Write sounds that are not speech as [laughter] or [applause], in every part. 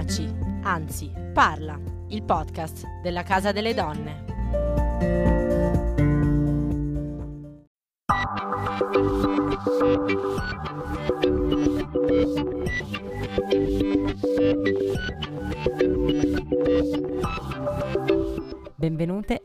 Taci, anzi, parla, il podcast della Casa delle Donne. Benvenute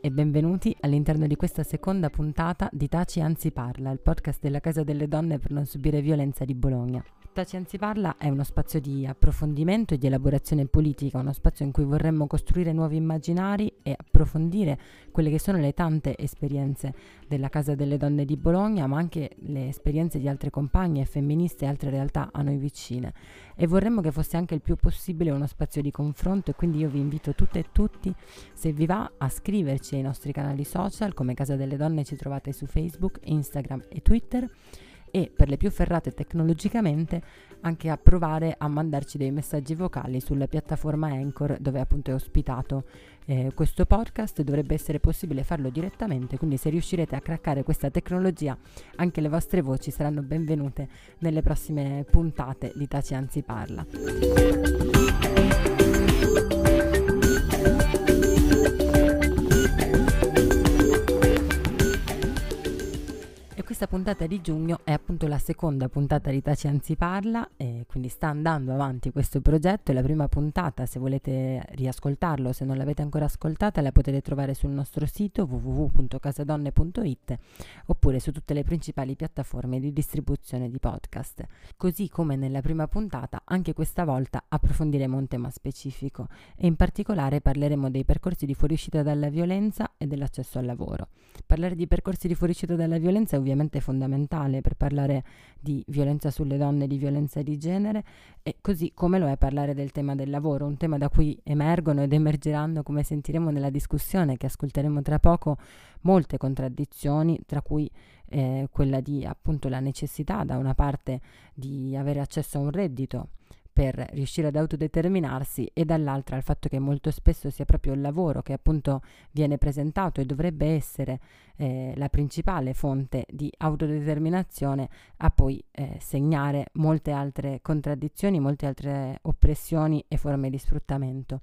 all'interno di questa seconda puntata di Taci Anzi Parla, il podcast della Casa delle Donne per non subire violenza di Bologna. Taci Anzi Parla è uno spazio di approfondimento e di elaborazione politica, uno spazio in cui vorremmo costruire nuovi immaginari e approfondire quelle che sono le tante esperienze della Casa delle Donne di Bologna, ma anche le esperienze di altre compagne femministe e altre realtà a noi vicine. E vorremmo che fosse anche il più possibile uno spazio di confronto e quindi io vi invito tutte e tutti, se vi va, a scriverci ai nostri canali social, come Casa delle Donne ci trovate su Facebook, Instagram e Twitter e per le più ferrate tecnologicamente anche a provare a mandarci dei messaggi vocali sulla piattaforma Anchor dove appunto è ospitato eh, questo podcast dovrebbe essere possibile farlo direttamente quindi se riuscirete a craccare questa tecnologia anche le vostre voci saranno benvenute nelle prossime puntate di Taci Anzi Parla. Questa puntata di giugno è appunto la seconda puntata di Taci Anzi Parla, quindi sta andando avanti questo progetto. È la prima puntata, se volete riascoltarlo, se non l'avete ancora ascoltata, la potete trovare sul nostro sito www.casadonne.it oppure su tutte le principali piattaforme di distribuzione di podcast. Così come nella prima puntata, anche questa volta approfondiremo un tema specifico e in particolare parleremo dei percorsi di fuoriuscita dalla violenza e dell'accesso al lavoro. Parlare di percorsi di fuoriuscita dalla violenza è ovviamente assolutamente fondamentale per parlare di violenza sulle donne, di violenza di genere, e così come lo è parlare del tema del lavoro, un tema da cui emergono ed emergeranno, come sentiremo nella discussione che ascolteremo tra poco, molte contraddizioni, tra cui eh, quella di appunto la necessità da una parte di avere accesso a un reddito per riuscire ad autodeterminarsi e dall'altra il fatto che molto spesso sia proprio il lavoro che appunto viene presentato e dovrebbe essere eh, la principale fonte di autodeterminazione a poi eh, segnare molte altre contraddizioni, molte altre oppressioni e forme di sfruttamento.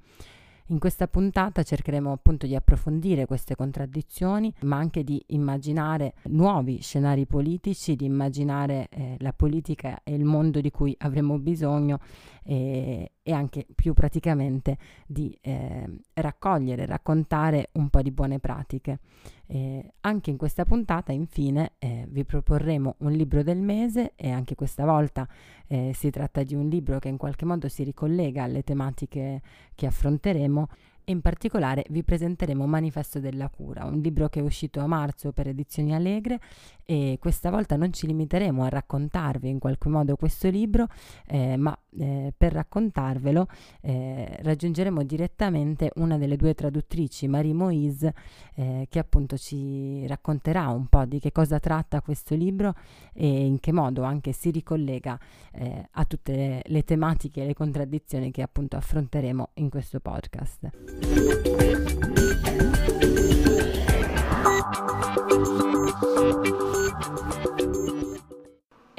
In questa puntata cercheremo appunto di approfondire queste contraddizioni, ma anche di immaginare nuovi scenari politici, di immaginare eh, la politica e il mondo di cui avremo bisogno e, e anche più praticamente di eh, raccogliere, raccontare un po' di buone pratiche. Eh, anche in questa puntata, infine, eh, vi proporremo un libro del mese e anche questa volta eh, si tratta di un libro che in qualche modo si ricollega alle tematiche che affronteremo in particolare vi presenteremo Manifesto della cura, un libro che è uscito a marzo per Edizioni Allegre e questa volta non ci limiteremo a raccontarvi in qualche modo questo libro, eh, ma eh, per raccontarvelo eh, raggiungeremo direttamente una delle due traduttrici, Marie Moise, eh, che appunto ci racconterà un po' di che cosa tratta questo libro e in che modo anche si ricollega eh, a tutte le tematiche e le contraddizioni che appunto affronteremo in questo podcast.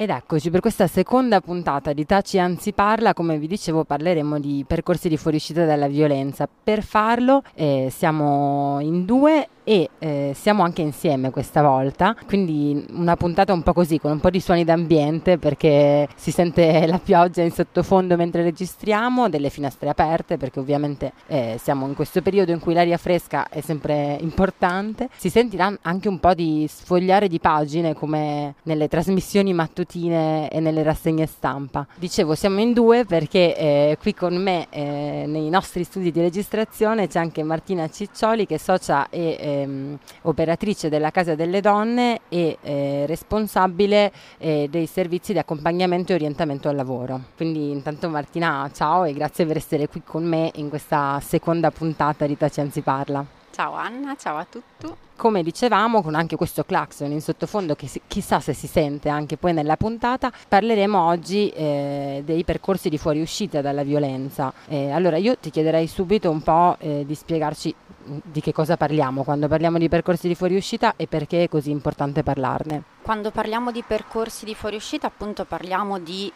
Ed eccoci per questa seconda puntata di Taci Anzi Parla, come vi dicevo parleremo di percorsi di fuoriuscita dalla violenza. Per farlo eh, siamo in due e eh, siamo anche insieme questa volta, quindi una puntata un po' così, con un po' di suoni d'ambiente perché si sente [laughs] la pioggia in sottofondo mentre registriamo, delle finestre aperte perché ovviamente eh, siamo in questo periodo in cui l'aria fresca è sempre importante, si sentirà anche un po' di sfogliare di pagine come nelle trasmissioni mattutine e nelle rassegne stampa. Dicevo siamo in due perché eh, qui con me eh, nei nostri studi di registrazione c'è anche Martina Ciccioli che è socia e eh, ehm, operatrice della Casa delle Donne e eh, responsabile eh, dei servizi di accompagnamento e orientamento al lavoro. Quindi intanto Martina, ciao e grazie per essere qui con me in questa seconda puntata di Taci Anzi Parla. Ciao Anna, ciao a tutti. Come dicevamo, con anche questo clacson in sottofondo, che si, chissà se si sente anche poi nella puntata, parleremo oggi eh, dei percorsi di fuoriuscita dalla violenza. Eh, allora io ti chiederei subito un po' eh, di spiegarci di che cosa parliamo quando parliamo di percorsi di fuoriuscita e perché è così importante parlarne. Quando parliamo di percorsi di fuoriuscita appunto parliamo di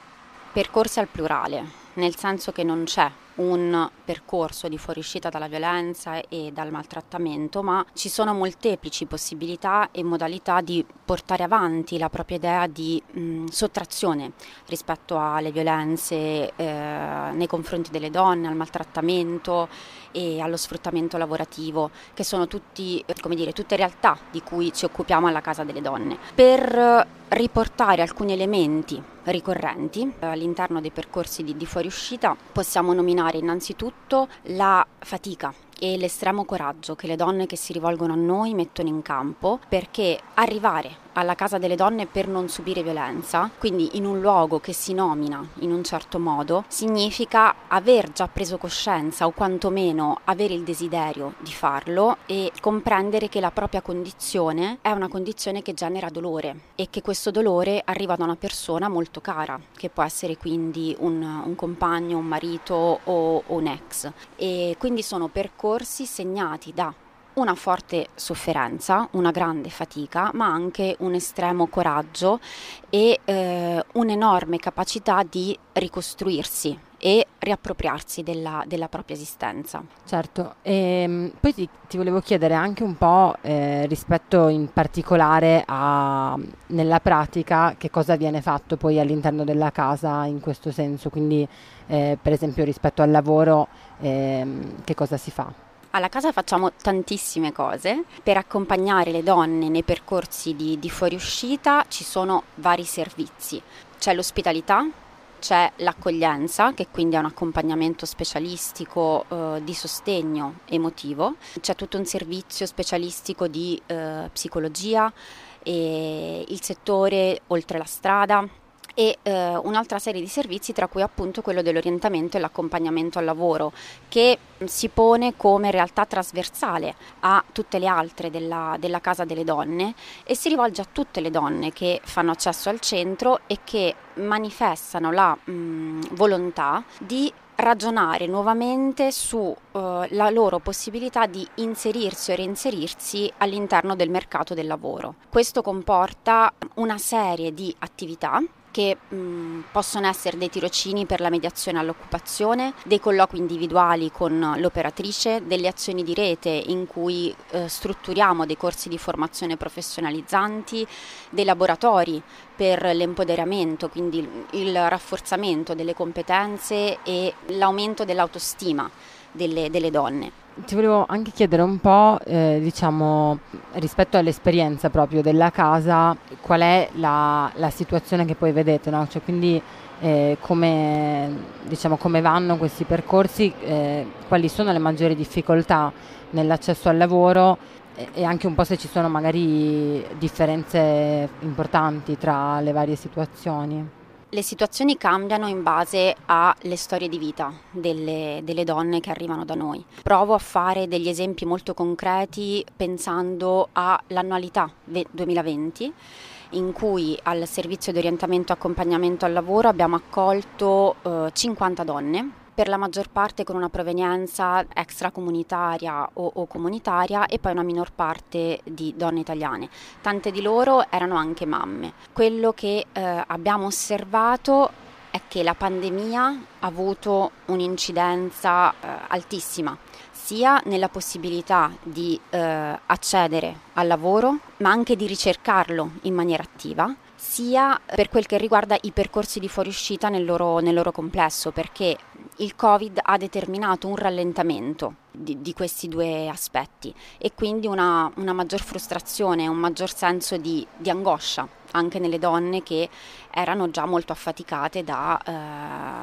percorsi al plurale, nel senso che non c'è un percorso di fuoriuscita dalla violenza e dal maltrattamento, ma ci sono molteplici possibilità e modalità di portare avanti la propria idea di mh, sottrazione rispetto alle violenze eh, nei confronti delle donne, al maltrattamento e allo sfruttamento lavorativo, che sono tutti, dire, tutte realtà di cui ci occupiamo alla Casa delle Donne. Per riportare alcuni elementi ricorrenti all'interno dei percorsi di, di fuoriuscita possiamo nominare innanzitutto la fatica e l'estremo coraggio che le donne che si rivolgono a noi mettono in campo perché arrivare alla casa delle donne per non subire violenza, quindi in un luogo che si nomina in un certo modo, significa aver già preso coscienza o quantomeno avere il desiderio di farlo e comprendere che la propria condizione è una condizione che genera dolore e che questo dolore arriva da una persona molto cara, che può essere quindi un, un compagno, un marito o, o un ex. E quindi sono percorsi segnati da una forte sofferenza, una grande fatica, ma anche un estremo coraggio e eh, un'enorme capacità di ricostruirsi e riappropriarsi della, della propria esistenza. Certo, e ehm, poi ti, ti, volevo chiedere anche un po' eh, rispetto in particolare a nella pratica che cosa viene fatto poi all'interno della casa in questo senso, quindi eh, per esempio rispetto al lavoro eh, che cosa si fa? Alla casa facciamo tantissime cose. Per accompagnare le donne nei percorsi di, di fuoriuscita ci sono vari servizi. C'è l'ospitalità, c'è l'accoglienza, che quindi è un accompagnamento specialistico eh, di sostegno emotivo, c'è tutto un servizio specialistico di eh, psicologia, il settore oltre la strada, e eh, un'altra serie di servizi tra cui appunto quello dell'orientamento e l'accompagnamento al lavoro che si pone come realtà trasversale a tutte le altre della, della Casa delle Donne e si rivolge a tutte le donne che fanno accesso al centro e che manifestano la mh, volontà di ragionare nuovamente sulla uh, loro possibilità di inserirsi o reinserirsi all'interno del mercato del lavoro. Questo comporta una serie di attività che mh, possono essere dei tirocini per la mediazione all'occupazione, dei colloqui individuali con l'operatrice, delle azioni di rete in cui eh, strutturiamo dei corsi di formazione professionalizzanti, dei laboratori per l'empoderamento, quindi il rafforzamento delle competenze e l'aumento dell'autostima delle, delle donne ti volevo anche chiedere un po', eh, diciamo, rispetto all'esperienza proprio della casa, qual è la, la situazione che poi vedete, no? Cioè, quindi eh, come, diciamo, come, vanno questi percorsi, eh, quali sono le maggiori difficoltà nell'accesso al lavoro e, e anche un po' se ci sono magari differenze importanti tra le varie situazioni. Le situazioni cambiano in base alle storie di vita delle, delle, donne che arrivano da noi. Provo a fare degli esempi molto concreti pensando all'annualità 2020 in cui al servizio di orientamento e accompagnamento al lavoro abbiamo accolto eh, 50 donne per la maggior parte con una provenienza extracomunitaria o, o comunitaria e poi una minor parte di donne italiane. Tante di loro erano anche mamme. Quello che eh, abbiamo osservato è che la pandemia ha avuto un'incidenza eh, altissima sia nella possibilità di eh, accedere al lavoro, ma anche di ricercarlo in maniera attiva, sia per quel che riguarda i percorsi di fuoriuscita nel loro, nel loro complesso, perché il Covid ha determinato un rallentamento di, di questi due aspetti e quindi una, una, maggior frustrazione, un maggior senso di, di, angoscia anche nelle donne che erano già molto affaticate da,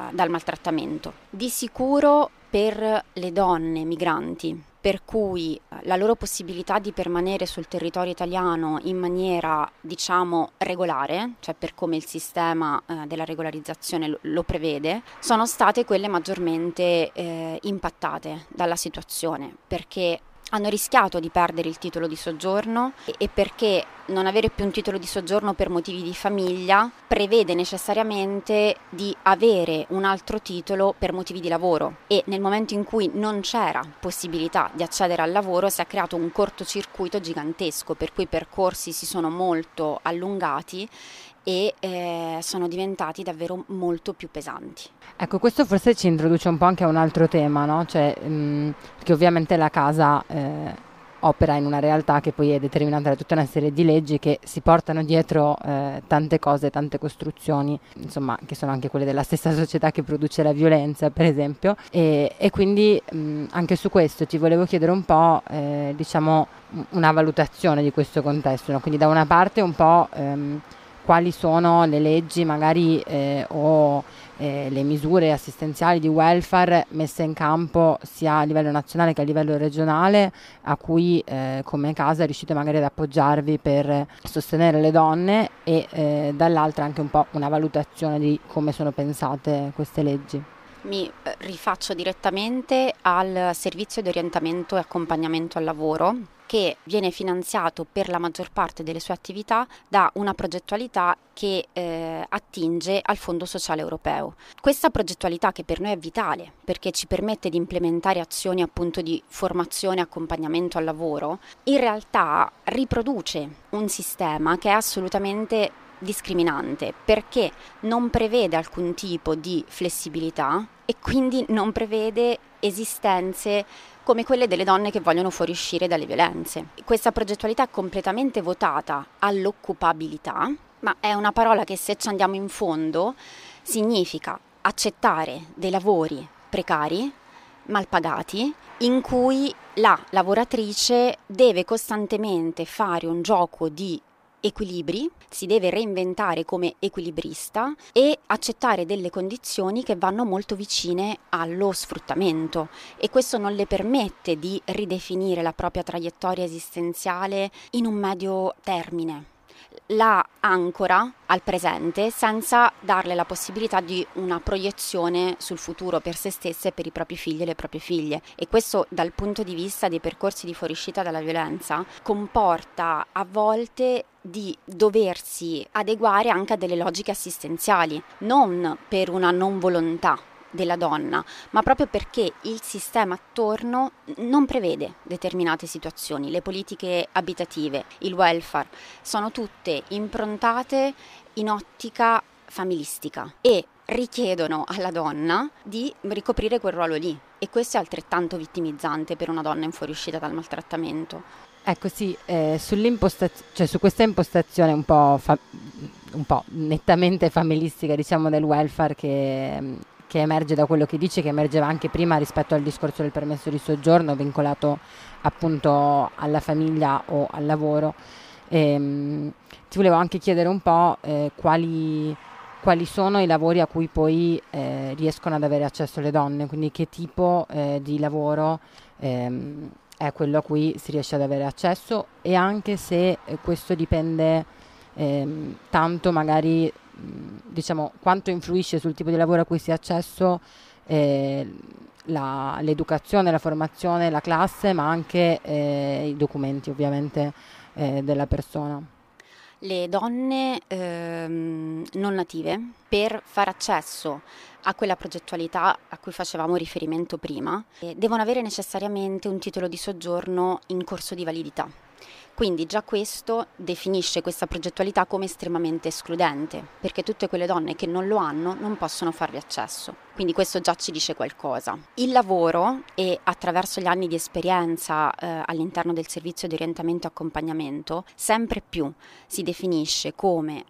eh, dal maltrattamento. Di sicuro per le donne migranti per cui eh, la loro possibilità di permanere sul territorio italiano in maniera diciamo regolare, cioè per come il sistema eh, della regolarizzazione lo, lo, prevede, sono state quelle maggiormente eh, impattate dalla situazione, perché hanno rischiato di perdere il titolo di soggiorno e perché non avere più un titolo di soggiorno per motivi di famiglia prevede necessariamente di avere un altro titolo per motivi di lavoro e nel momento in cui non c'era possibilità di accedere al lavoro si è creato un cortocircuito gigantesco per cui i percorsi si sono molto allungati e eh, sono diventati davvero molto più pesanti. Ecco, questo forse ci introduce un po' anche a un altro tema, no? Cioè, mh, mm, che ovviamente la casa eh, opera in una realtà che poi è determinata da tutta una serie di leggi che si portano dietro eh, tante cose, tante costruzioni, insomma, che sono anche quelle della stessa [laughs] società che produce la violenza, per esempio. E, e quindi mh, anche su questo ti volevo chiedere un po', eh, diciamo, una valutazione di questo contesto. No? Quindi da una parte un po' ehm, quali sono le leggi magari eh, o eh, le misure assistenziali di welfare messe in campo sia a livello nazionale che a livello regionale a cui eh, come casa riuscite magari ad appoggiarvi per sostenere le donne e eh, dall'altra anche un po' una valutazione di come sono pensate queste leggi. Mi eh, rifaccio direttamente al servizio di orientamento e accompagnamento al lavoro che viene finanziato per la maggior parte delle sue attività da una progettualità che eh, attinge al Fondo Sociale Europeo. Questa progettualità che per noi è vitale perché ci permette di implementare azioni appunto di formazione e accompagnamento al lavoro, in realtà riproduce un sistema che è assolutamente discriminante perché non prevede alcun tipo di flessibilità e quindi non prevede esistenze come quelle delle donne che vogliono fuoriuscire dalle violenze. Questa progettualità è completamente votata all'occupabilità, ma è una parola che se ci andiamo in fondo significa accettare dei lavori precari, mal pagati, in cui la lavoratrice deve costantemente fare un gioco di equilibri, si deve reinventare come equilibrista e accettare delle condizioni che vanno molto vicine allo sfruttamento. E questo non le permette di ridefinire la propria traiettoria esistenziale in un medio termine la ancora al presente senza darle la possibilità di una proiezione sul futuro per se stesse e per i propri figli e le proprie figlie. E questo dal punto di vista dei percorsi di fuoriuscita dalla violenza comporta a volte di doversi adeguare anche a delle logiche assistenziali, non per una non volontà della donna, ma proprio perché il sistema attorno non prevede determinate situazioni. Le politiche abitative, il welfare, sono tutte improntate in ottica familistica e richiedono alla donna di ricoprire quel ruolo lì e questo è altrettanto vittimizzante per una donna in fuoriuscita dal maltrattamento. Ecco sì, eh, cioè su questa impostazione un po', fa- un po', nettamente familistica diciamo del welfare che che emerge da quello che dice, che emergeva anche prima rispetto al discorso del permesso di soggiorno vincolato appunto alla famiglia o al lavoro. Ehm, ti volevo anche chiedere un po' eh, quali, quali, sono i lavori a cui poi eh, riescono ad avere accesso le donne, quindi che tipo eh, di lavoro ehm, è quello a cui si riesce ad avere accesso e anche se eh, questo dipende ehm, tanto magari diciamo, quanto influisce sul tipo di lavoro a cui si ha accesso eh, la, l'educazione, la formazione, la classe, ma anche eh, i documenti ovviamente eh, della persona. Le donne ehm, non native per fare accesso a quella progettualità a cui facevamo riferimento prima eh, devono avere necessariamente un titolo di soggiorno in corso di validità quindi già questo definisce questa progettualità come estremamente escludente, perché tutte quelle donne che non lo hanno non possono farvi accesso. Quindi questo già ci dice qualcosa. Il lavoro e attraverso gli anni di esperienza eh, all'interno del servizio di orientamento e accompagnamento, sempre più si definisce come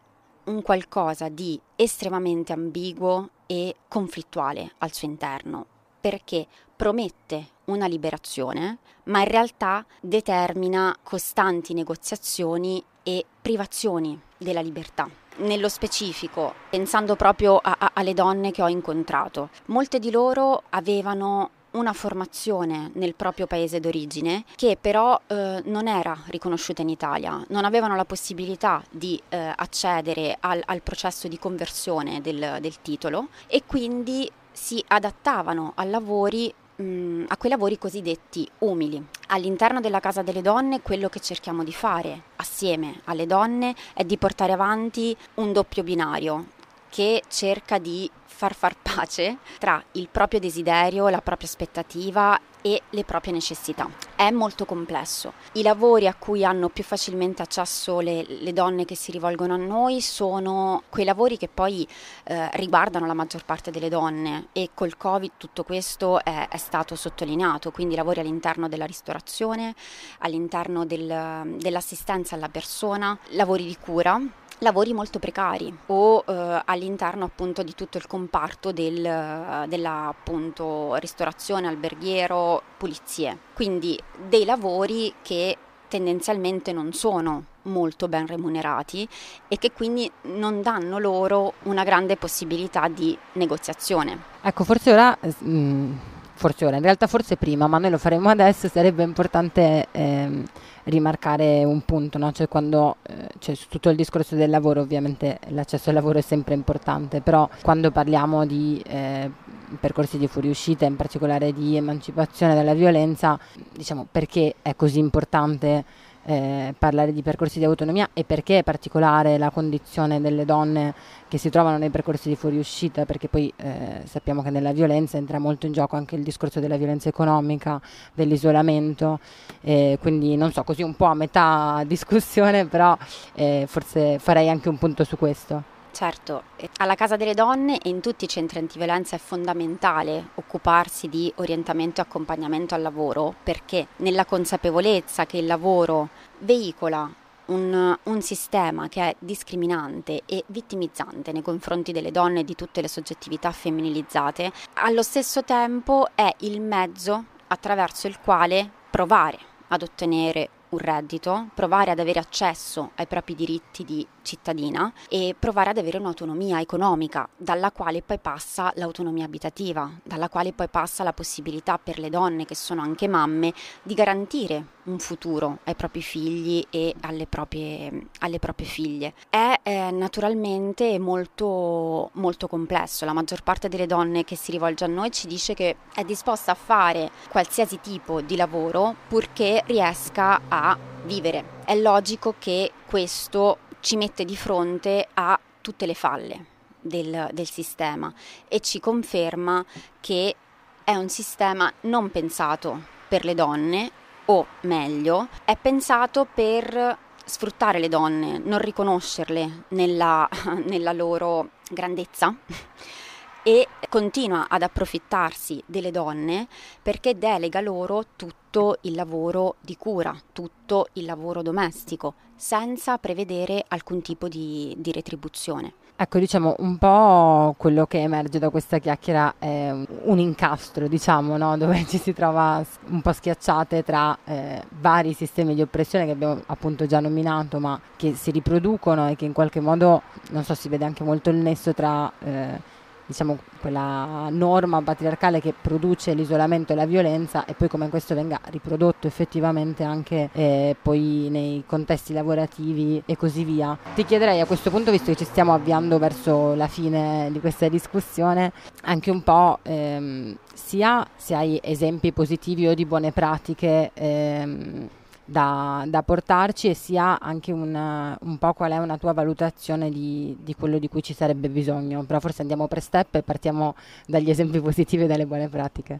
un qualcosa di estremamente ambiguo e conflittuale al suo interno, perché promette una liberazione, ma in realtà determina costanti negoziazioni e privazioni della libertà. Nello specifico, pensando proprio a, a, alle donne che ho incontrato, molte di loro avevano una formazione nel proprio paese d'origine che però eh, non era riconosciuta in Italia, non avevano la possibilità di eh, accedere al, al, processo di conversione del, del titolo e quindi si adattavano a lavori mh, a quei lavori cosiddetti umili. All'interno della Casa delle Donne quello che cerchiamo di fare assieme alle donne è di portare avanti un doppio binario che cerca di far far pace tra il proprio desiderio, la propria aspettativa e le proprie necessità. È molto complesso. I lavori a cui hanno più facilmente accesso le, le donne che si rivolgono a noi sono quei lavori che poi eh, riguardano la maggior parte delle donne e col Covid tutto questo è, è stato sottolineato, quindi lavori all'interno della ristorazione, all'interno del, dell'assistenza alla persona, lavori di cura lavori molto precari o eh, all'interno appunto di tutto il comparto del, della appunto ristorazione, alberghiero, pulizie. Quindi dei lavori che tendenzialmente non sono molto ben remunerati e che quindi non danno loro una grande possibilità di negoziazione. Ecco, forse ora mh mm, forse ora, in realtà forse prima, ma noi lo faremo adesso, sarebbe importante eh, rimarcare un punto, no? cioè quando eh, cioè su tutto il discorso del lavoro, ovviamente l'accesso al lavoro è sempre importante, però quando parliamo di eh, percorsi di fuoriuscita, in particolare di emancipazione dalla violenza, diciamo perché è così importante eh, parlare di percorsi di autonomia e perché è particolare la condizione delle donne che si trovano nei percorsi di fuoriuscita, perché poi eh, sappiamo che nella violenza entra molto in gioco anche il discorso della violenza economica, dell'isolamento, eh, quindi non so, così un po' a metà [laughs] discussione, però eh, forse farei anche un punto su questo. Certo, alla Casa delle Donne e in tutti i centri antiviolenza è fondamentale occuparsi di orientamento e accompagnamento al lavoro perché nella consapevolezza che il lavoro veicola un, un, sistema che è discriminante e vittimizzante nei confronti delle donne e di tutte le soggettività femminilizzate, allo stesso tempo è il mezzo attraverso il quale provare ad ottenere un reddito, provare ad avere accesso ai propri diritti di cittadina e provare ad avere un'autonomia economica, dalla quale poi passa l'autonomia abitativa, dalla quale poi passa la possibilità per le donne che sono anche mamme di garantire un futuro ai propri figli e alle proprie, alle proprie figlie. È eh, naturalmente molto, molto complesso, la maggior parte delle donne che si rivolge a noi ci dice che è disposta a fare qualsiasi tipo di lavoro purché riesca a vivere. È logico che questo ci mette di fronte a tutte le falle del, del sistema e ci conferma che è un sistema non pensato per le donne o meglio è pensato per sfruttare le donne, non riconoscerle nella, [laughs] nella loro grandezza [laughs] e continua ad approfittarsi delle donne perché delega loro tutto il lavoro di cura, tutto il lavoro domestico, senza prevedere alcun tipo di, di retribuzione. Ecco, diciamo, un po' quello che emerge da questa chiacchiera è un incastro, diciamo, no? [laughs] dove ci si trova un po' schiacciate tra eh, vari sistemi di oppressione che abbiamo appunto già nominato, ma che si riproducono e che in qualche modo, non so, si vede anche molto il nesso tra... Eh, diciamo, quella norma patriarcale che produce l'isolamento e la violenza e poi come questo venga riprodotto effettivamente anche eh, poi nei contesti lavorativi e così via. Ti chiederei a questo punto, visto che ci stiamo avviando verso la fine di questa discussione, anche un po' ehm, sia se hai esempi positivi o di buone pratiche ehm, da, da, portarci e sia anche un, un, po' qual è una tua valutazione di, di, quello di cui ci sarebbe bisogno. Però forse andiamo per step e partiamo dagli esempi positivi e dalle buone pratiche.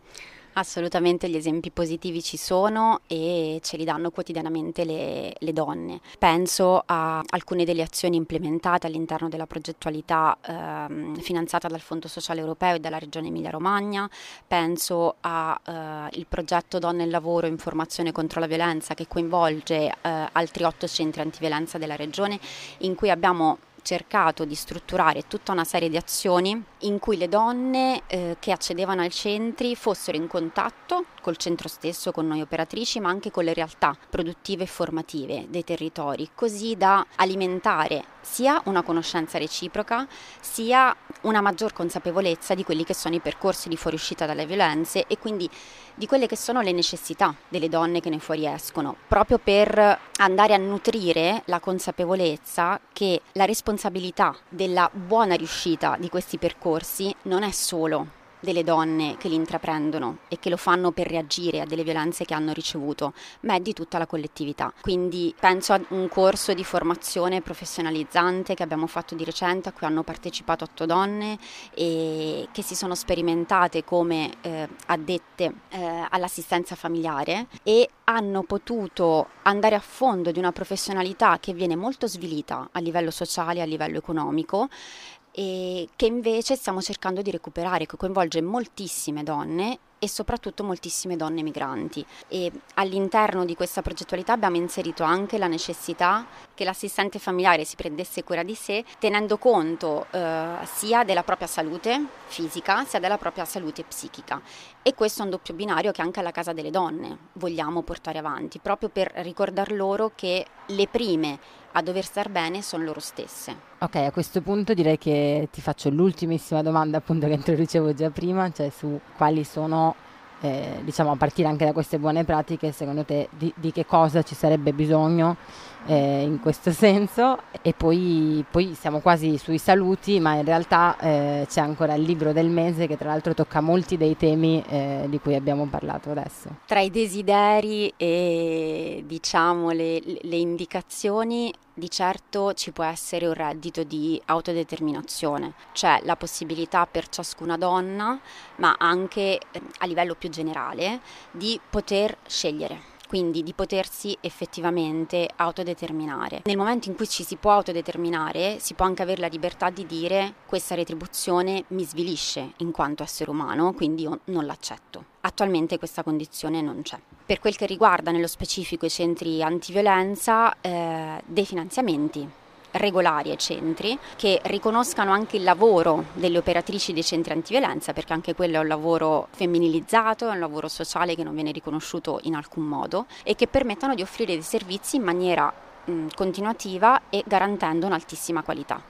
Assolutamente gli esempi positivi ci sono e ce li danno quotidianamente le, le, donne. Penso a alcune delle azioni implementate all'interno della progettualità ehm, finanziata dal Fondo Sociale Europeo e dalla Regione Emilia-Romagna, penso al eh, progetto Donne e Lavoro Informazione contro la violenza che coinvolge eh, altri otto centri antiviolenza della Regione in cui abbiamo cercato di strutturare tutta una serie di azioni in cui le donne eh, che accedevano ai centri fossero in contatto col centro stesso, con noi operatrici, ma anche con le realtà produttive e formative dei territori, così da alimentare sia una conoscenza reciproca, sia una maggior consapevolezza di quelli che sono i percorsi di fuoriuscita dalle violenze e quindi di quelle che sono le necessità delle donne che ne fuoriescono, proprio per andare a nutrire la consapevolezza che la responsabilità della buona riuscita di questi percorsi non è solo delle donne che li intraprendono e che lo fanno per reagire a delle violenze che hanno ricevuto, ma è di tutta la collettività. Quindi penso a un corso di formazione professionalizzante che abbiamo fatto di recente, a cui hanno partecipato otto donne e che si sono sperimentate come eh, addette eh, all'assistenza familiare e hanno potuto andare a fondo di una professionalità che viene molto svilita a livello sociale, a livello economico e che invece stiamo cercando di recuperare, che coinvolge moltissime donne e soprattutto moltissime donne migranti. E all'interno di questa progettualità abbiamo inserito anche la necessità che l'assistente familiare si prendesse cura di sé, tenendo conto eh, sia della propria salute fisica sia della propria salute psichica. E questo è un doppio binario che anche alla Casa delle Donne vogliamo portare avanti, proprio per ricordar loro che le prime a dover star bene sono loro stesse. Ok, a questo punto direi che ti faccio l'ultimissima domanda appunto che introducevo già prima, cioè su quali sono, eh, diciamo a partire anche da queste buone pratiche, secondo te di, di che cosa ci sarebbe bisogno eh, in questo [laughs] senso e poi, poi, siamo quasi sui saluti ma in realtà eh, c'è ancora il libro del mese che tra l'altro tocca molti dei temi eh, di cui abbiamo parlato adesso. Tra i desideri e diciamo le, le indicazioni di certo ci può essere un reddito di autodeterminazione, cioè la possibilità per ciascuna donna, ma anche eh, a livello più generale, di poter scegliere quindi di potersi effettivamente autodeterminare. Nel momento in cui ci si può autodeterminare, si può anche avere la libertà di dire questa retribuzione mi svilisce in quanto essere umano, quindi io non l'accetto. Attualmente questa condizione non c'è. Per quel che riguarda nello specifico i centri antiviolenza, eh, dei finanziamenti regolari ai centri, che riconoscano anche il lavoro delle operatrici dei centri antiviolenza, perché anche quello è un lavoro femminilizzato, è un lavoro sociale che non viene riconosciuto in alcun modo e che permettano di offrire dei servizi in maniera mh, continuativa e garantendo un'altissima qualità.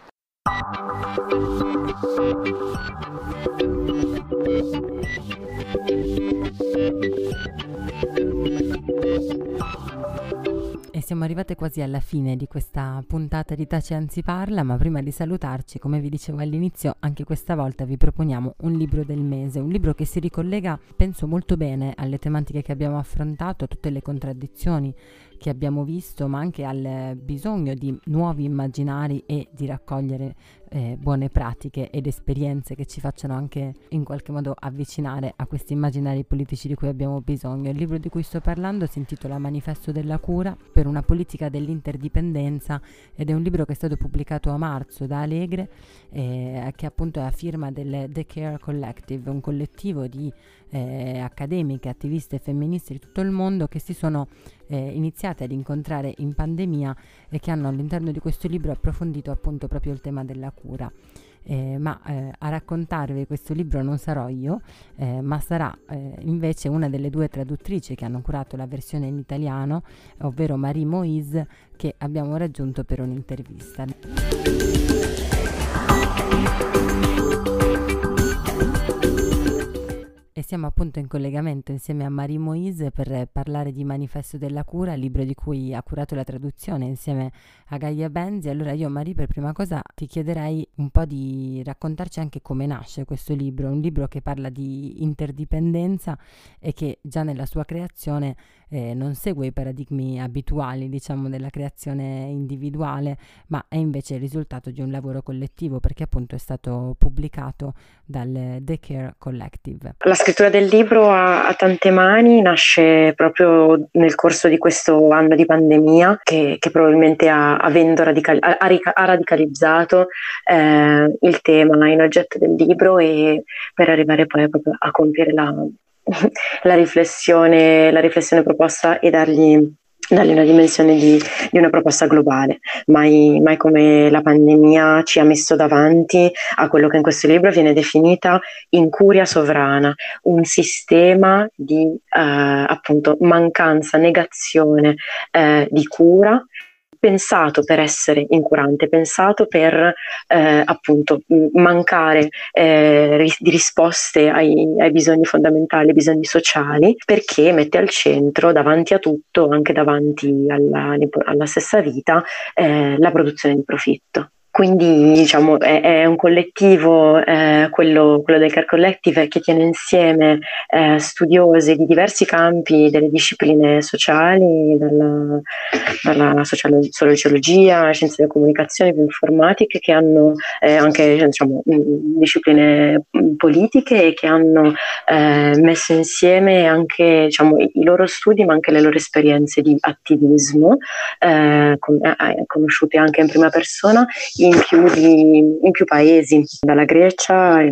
E siamo arrivate quasi alla fine di questa puntata di Taci Anzi Parla, ma prima di salutarci, come vi dicevo all'inizio, anche questa volta vi proponiamo un libro del mese, un libro che si ricollega, penso molto bene, alle tematiche che abbiamo affrontato, a tutte le contraddizioni che abbiamo visto, ma anche al bisogno di nuovi immaginari e di raccogliere eh, buone pratiche ed esperienze che ci facciano anche in qualche modo avvicinare a questi immaginari politici di cui abbiamo bisogno. Il libro di cui sto parlando si intitola Manifesto della cura per una politica dell'interdipendenza ed è un libro che è stato pubblicato a marzo da Alegre eh, che appunto è a firma del The Care Collective, un collettivo di eh, accademiche, attiviste femministe di tutto il mondo che si sono eh, iniziate ad incontrare in pandemia e che hanno all'interno di questo libro approfondito appunto proprio il tema della cura. Eh, ma eh, a raccontarvi questo libro non sarò io, eh, ma sarà eh, invece una delle due traduttrici che hanno curato la versione in italiano, ovvero Marie Moise, che abbiamo raggiunto per un'intervista. E siamo appunto in collegamento insieme a Marie Moise per parlare di Manifesto della Cura, libro di cui ha curato la traduzione insieme a Gaia Benzi. Allora io Marie per prima cosa ti chiederei un po' di raccontarci anche come nasce questo libro, un libro che parla di interdipendenza e che già nella sua creazione eh, non segue i paradigmi abituali diciamo della creazione individuale, ma è invece il risultato di un lavoro collettivo perché appunto è stato pubblicato dal The Care Collective. La scrittura del libro ha, ha, tante mani, nasce proprio nel corso di questo anno di pandemia che, che probabilmente ha, radical, ha, ha radicalizzato eh, il tema in oggetto del libro e per arrivare poi proprio a compiere la, la, riflessione, la riflessione proposta e dargli dargli una dimensione di, di una proposta globale, mai, mai, come la pandemia ci ha messo davanti a quello che in questo libro viene definita incuria sovrana, un sistema di eh, appunto mancanza, negazione eh, di cura pensato per essere incurante, pensato per eh, appunto mancare eh, ris- di risposte ai, ai, bisogni fondamentali, ai bisogni sociali, perché mette al centro davanti a tutto, anche davanti alla, alla stessa vita, eh, la produzione di profitto. Quindi diciamo è, è un collettivo, eh, quello, quello, del Care Collective, che tiene insieme eh, studiosi di diversi campi delle discipline sociali, dalla, dalla sociologia, scienze della comunicazione, bioinformatiche, che hanno eh, anche diciamo, discipline politiche e che hanno eh, messo insieme anche diciamo, i loro studi ma anche le loro esperienze di attivismo, eh, con, eh, conosciute anche in prima persona in più, di, in più paesi, dalla Grecia al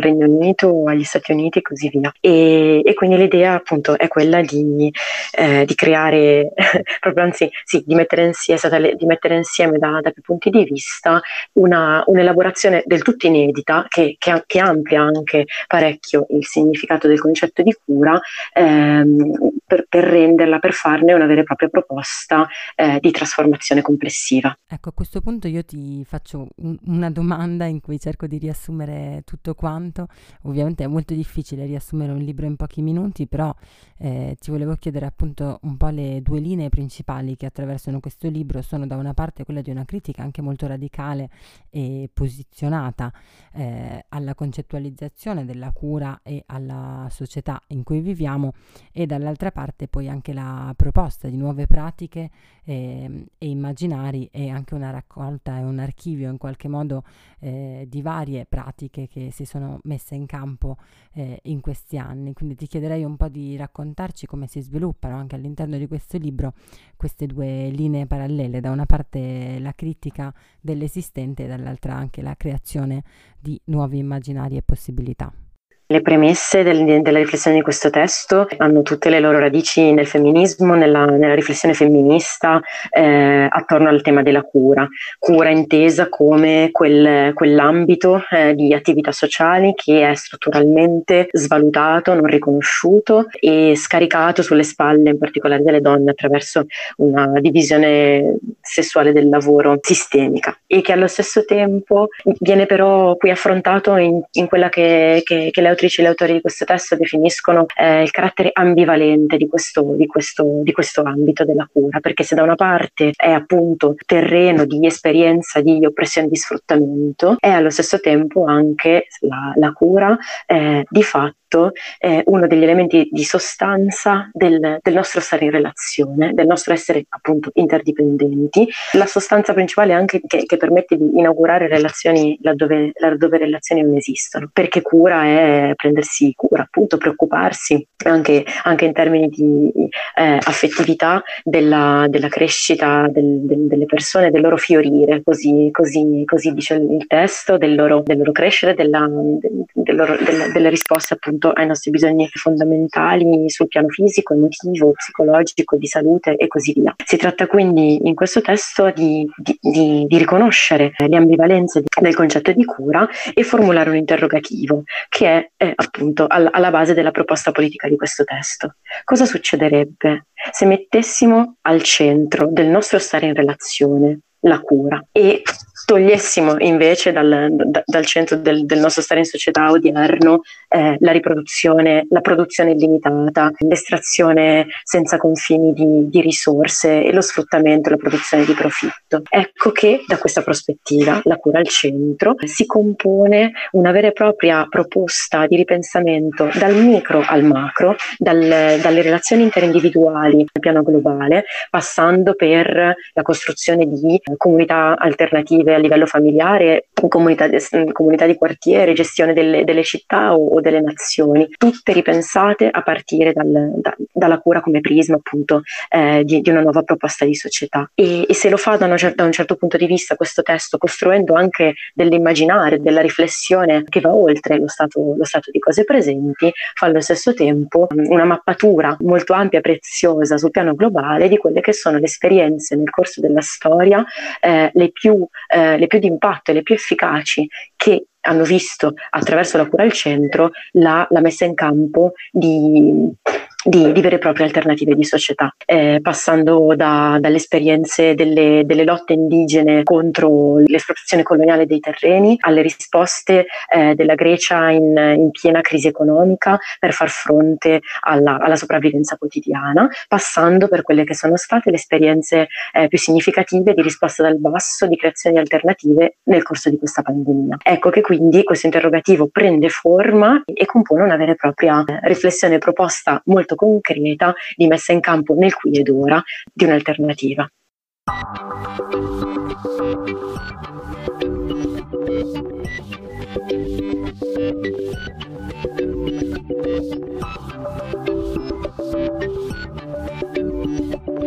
Regno Unito agli Stati Uniti e così via. E, e quindi l'idea appunto è quella di, eh, di creare, [laughs] proprio anzi sì, di mettere insieme, di mettere insieme da, da, più punti di vista una, un'elaborazione del tutto inedita che, che, che, amplia anche parecchio il significato del concetto di cura ehm, per, per, renderla, per farne una vera e propria proposta eh, di trasformazione complessiva. Ecco, a questo punto io ti faccio un, una domanda in cui cerco di riassumere tutto quanto. Ovviamente è molto difficile riassumere un libro in pochi minuti, però eh, ti volevo chiedere appunto un po' le due linee principali che attraversano questo libro. Sono da una parte quella di una critica anche molto radicale e posizionata eh, alla concettualizzazione della cura e alla società in cui viviamo e dall'altra parte poi anche la proposta di nuove pratiche eh, e immaginari e anche una raccolta e un archivio in qualche modo eh, di varie pratiche che si sono messe in campo eh, in questi anni. Quindi ti chiederei un po' di raccontarci come si sviluppano anche all'interno di questo libro queste due linee parallele, da una parte la critica dell'esistente e dall'altra anche la creazione di nuovi immaginari e possibilità. Le premesse del, della riflessione di questo testo hanno tutte le loro radici nel femminismo, nella, nella riflessione femminista eh, attorno al tema della cura, cura intesa come quel, quell'ambito eh, di attività sociali che è strutturalmente svalutato, non riconosciuto e scaricato sulle spalle in particolare delle donne attraverso una divisione sessuale del lavoro sistemica. E che allo stesso tempo viene però qui affrontato in, in quella che, che, che le autrici e gli autori di questo testo definiscono eh, il carattere ambivalente di questo, di, questo, di questo ambito della cura, perché se da una parte è appunto terreno di esperienza di oppressione di sfruttamento, è allo stesso tempo anche la, la cura eh, di fatto affetto è uno degli elementi di sostanza del, del, nostro stare in relazione, del nostro essere appunto interdipendenti. La sostanza principale anche che, che permette di inaugurare relazioni laddove, laddove, relazioni non esistono, perché cura è prendersi cura, appunto preoccuparsi anche, anche in termini di eh, affettività della, della crescita del, del, delle persone, del loro fiorire, così, così, così dice il testo, del loro, del loro crescere, della, del loro, della, delle risposte appunto appunto ai nostri bisogni fondamentali sul piano fisico, emotivo, psicologico, di salute e così via. Si tratta quindi in questo testo di, di, di, di riconoscere le ambivalenze del concetto di cura e formulare un interrogativo che è, è appunto alla, alla base della proposta politica di questo testo. Cosa succederebbe se mettessimo al centro del nostro stare in relazione la cura e togliessimo invece dal, da, dal centro del, del, nostro stare in società odierno eh, la riproduzione, la produzione illimitata, l'estrazione senza confini di, di, risorse e lo sfruttamento, la produzione di profitto. Ecco che da questa prospettiva, la cura al centro, si compone una vera e propria proposta di ripensamento dal micro al macro, dal, dalle relazioni interindividuali al piano globale, passando per la costruzione di comunità alternative a livello familiare, comunità, comunità di quartiere, gestione delle, delle città o, o, delle nazioni, tutte ripensate a partire dal, da, dalla cura come prisma appunto eh, di, di, una nuova proposta di società. E, e se lo fa da, una, da, un certo punto di vista questo testo, costruendo anche dell'immaginario, della riflessione che va oltre lo stato, lo stato di cose presenti, fa allo stesso tempo una mappatura molto ampia e preziosa sul piano globale di quelle che sono le esperienze nel corso della storia eh, le, più, eh, le più di impatto e le più efficaci che hanno visto attraverso la cura al centro la, la messa in campo di, di, di, vere e proprie alternative di società, eh, passando da, dalle esperienze delle, delle, lotte indigene contro l'espropriazione coloniale dei terreni alle risposte eh, della Grecia in, in, piena crisi economica per far fronte alla, alla, sopravvivenza quotidiana, passando per quelle che sono state le esperienze eh, più significative di risposta dal basso, di creazioni alternative nel corso di questa pandemia. Ecco che quindi questo interrogativo prende forma e compone una vera e propria eh, riflessione proposta molto concreta di messa in campo nel qui ed ora di un'alternativa. E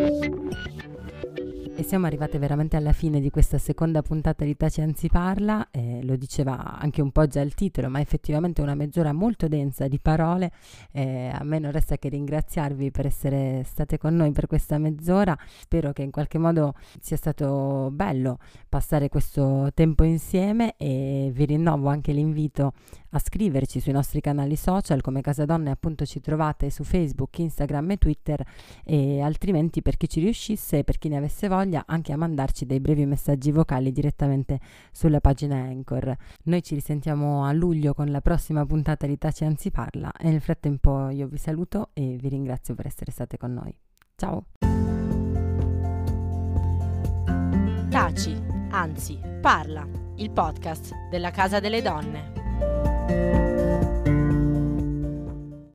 siamo arrivate veramente alla fine di questa seconda puntata di Taci Anzi Parla, eh, lo diceva anche un po' già il titolo, ma effettivamente una mezz'ora molto densa di parole. Eh, a me non resta che ringraziarvi per essere state con noi per questa mezz'ora. Spero che in qualche modo sia stato bello passare questo tempo insieme e vi rinnovo anche l'invito a scriverci sui nostri canali social come Casa Donne appunto ci trovate su Facebook, Instagram e Twitter e altrimenti per chi ci riuscisse, per chi ne avesse voglia, anche a mandarci dei brevi messaggi vocali direttamente sulla pagina Anchor. Noi ci risentiamo a luglio con la prossima puntata di Taci Anzi Parla e nel frattempo io vi saluto e vi ringrazio per essere state con noi. Ciao! Taci, anzi, parla, il podcast della Casa delle Donne.